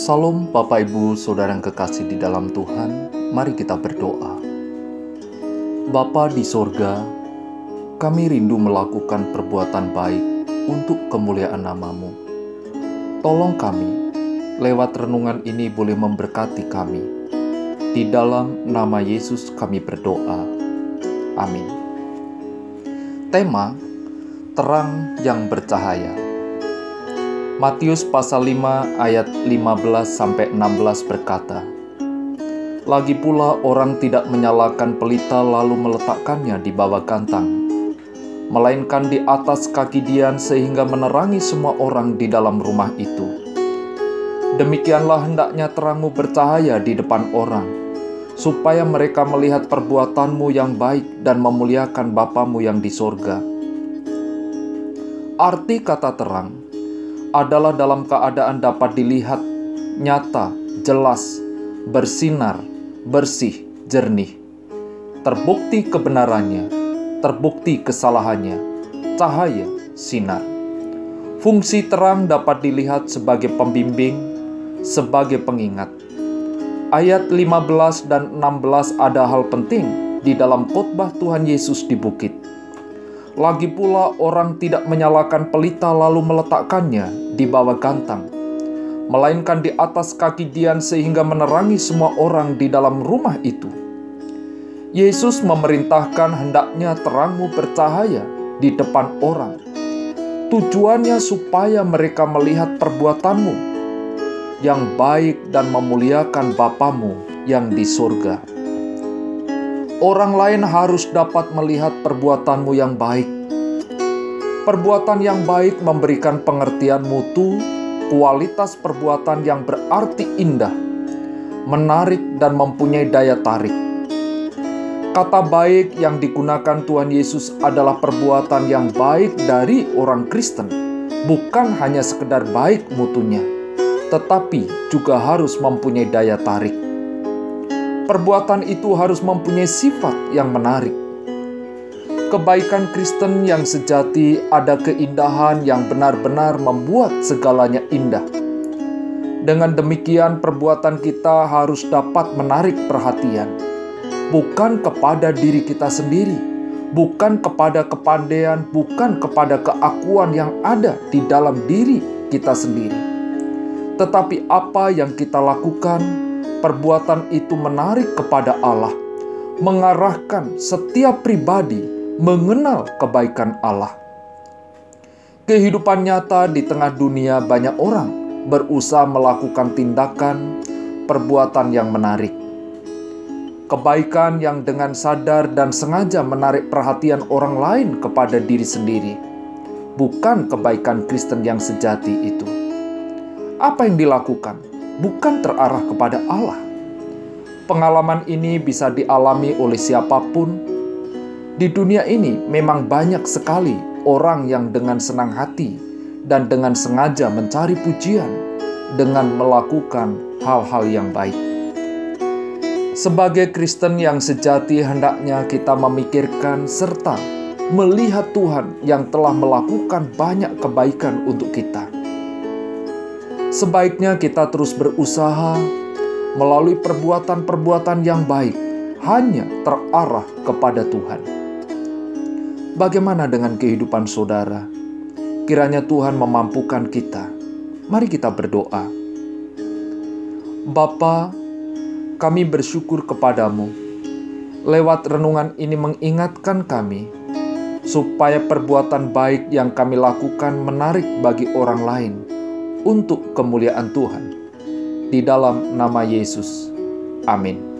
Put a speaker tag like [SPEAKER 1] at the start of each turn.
[SPEAKER 1] Salam Bapak Ibu Saudara yang kekasih di dalam Tuhan, mari kita berdoa. Bapa di sorga, kami rindu melakukan perbuatan baik untuk kemuliaan namamu. Tolong kami, lewat renungan ini boleh memberkati kami. Di dalam nama Yesus kami berdoa. Amin. Tema Terang yang bercahaya. Matius pasal 5 ayat 15 sampai 16 berkata, Lagi pula orang tidak menyalakan pelita lalu meletakkannya di bawah gantang, melainkan di atas kaki dian sehingga menerangi semua orang di dalam rumah itu. Demikianlah hendaknya terangmu bercahaya di depan orang, supaya mereka melihat perbuatanmu yang baik dan memuliakan Bapamu yang di sorga. Arti kata terang adalah dalam keadaan dapat dilihat nyata, jelas, bersinar, bersih, jernih. Terbukti kebenarannya, terbukti kesalahannya, cahaya, sinar. Fungsi terang dapat dilihat sebagai pembimbing, sebagai pengingat. Ayat 15 dan 16 ada hal penting di dalam khotbah Tuhan Yesus di bukit lagi pula orang tidak menyalakan pelita lalu meletakkannya di bawah gantang, melainkan di atas kaki Dian sehingga menerangi semua orang di dalam rumah itu. Yesus memerintahkan hendaknya terangmu bercahaya di depan orang. Tujuannya supaya mereka melihat perbuatanmu yang baik dan memuliakan Bapamu yang di surga. Orang lain harus dapat melihat perbuatanmu yang baik. Perbuatan yang baik memberikan pengertian mutu, kualitas perbuatan yang berarti indah, menarik, dan mempunyai daya tarik. Kata baik yang digunakan Tuhan Yesus adalah perbuatan yang baik dari orang Kristen, bukan hanya sekedar baik mutunya, tetapi juga harus mempunyai daya tarik perbuatan itu harus mempunyai sifat yang menarik. Kebaikan Kristen yang sejati ada keindahan yang benar-benar membuat segalanya indah. Dengan demikian, perbuatan kita harus dapat menarik perhatian, bukan kepada diri kita sendiri, bukan kepada kepandaian, bukan kepada keakuan yang ada di dalam diri kita sendiri, tetapi apa yang kita lakukan perbuatan itu menarik kepada Allah, mengarahkan setiap pribadi mengenal kebaikan Allah. Kehidupan nyata di tengah dunia, banyak orang berusaha melakukan tindakan perbuatan yang menarik. Kebaikan yang dengan sadar dan sengaja menarik perhatian orang lain kepada diri sendiri, bukan kebaikan Kristen yang sejati itu. Apa yang dilakukan? Bukan terarah kepada Allah. Pengalaman ini bisa dialami oleh siapa pun. Di dunia ini memang banyak sekali orang yang dengan senang hati dan dengan sengaja mencari pujian dengan melakukan hal-hal yang baik. Sebagai Kristen yang sejati, hendaknya kita memikirkan serta melihat Tuhan yang telah melakukan banyak kebaikan untuk kita Sebaiknya kita terus berusaha melalui perbuatan-perbuatan yang baik, hanya terarah kepada Tuhan. Bagaimana dengan kehidupan saudara? Kiranya Tuhan memampukan kita. Mari kita berdoa. Bapa, kami bersyukur kepadamu. Lewat renungan ini mengingatkan kami supaya perbuatan baik yang kami lakukan menarik bagi orang lain untuk kemuliaan Tuhan. Di dalam nama Yesus. Amin.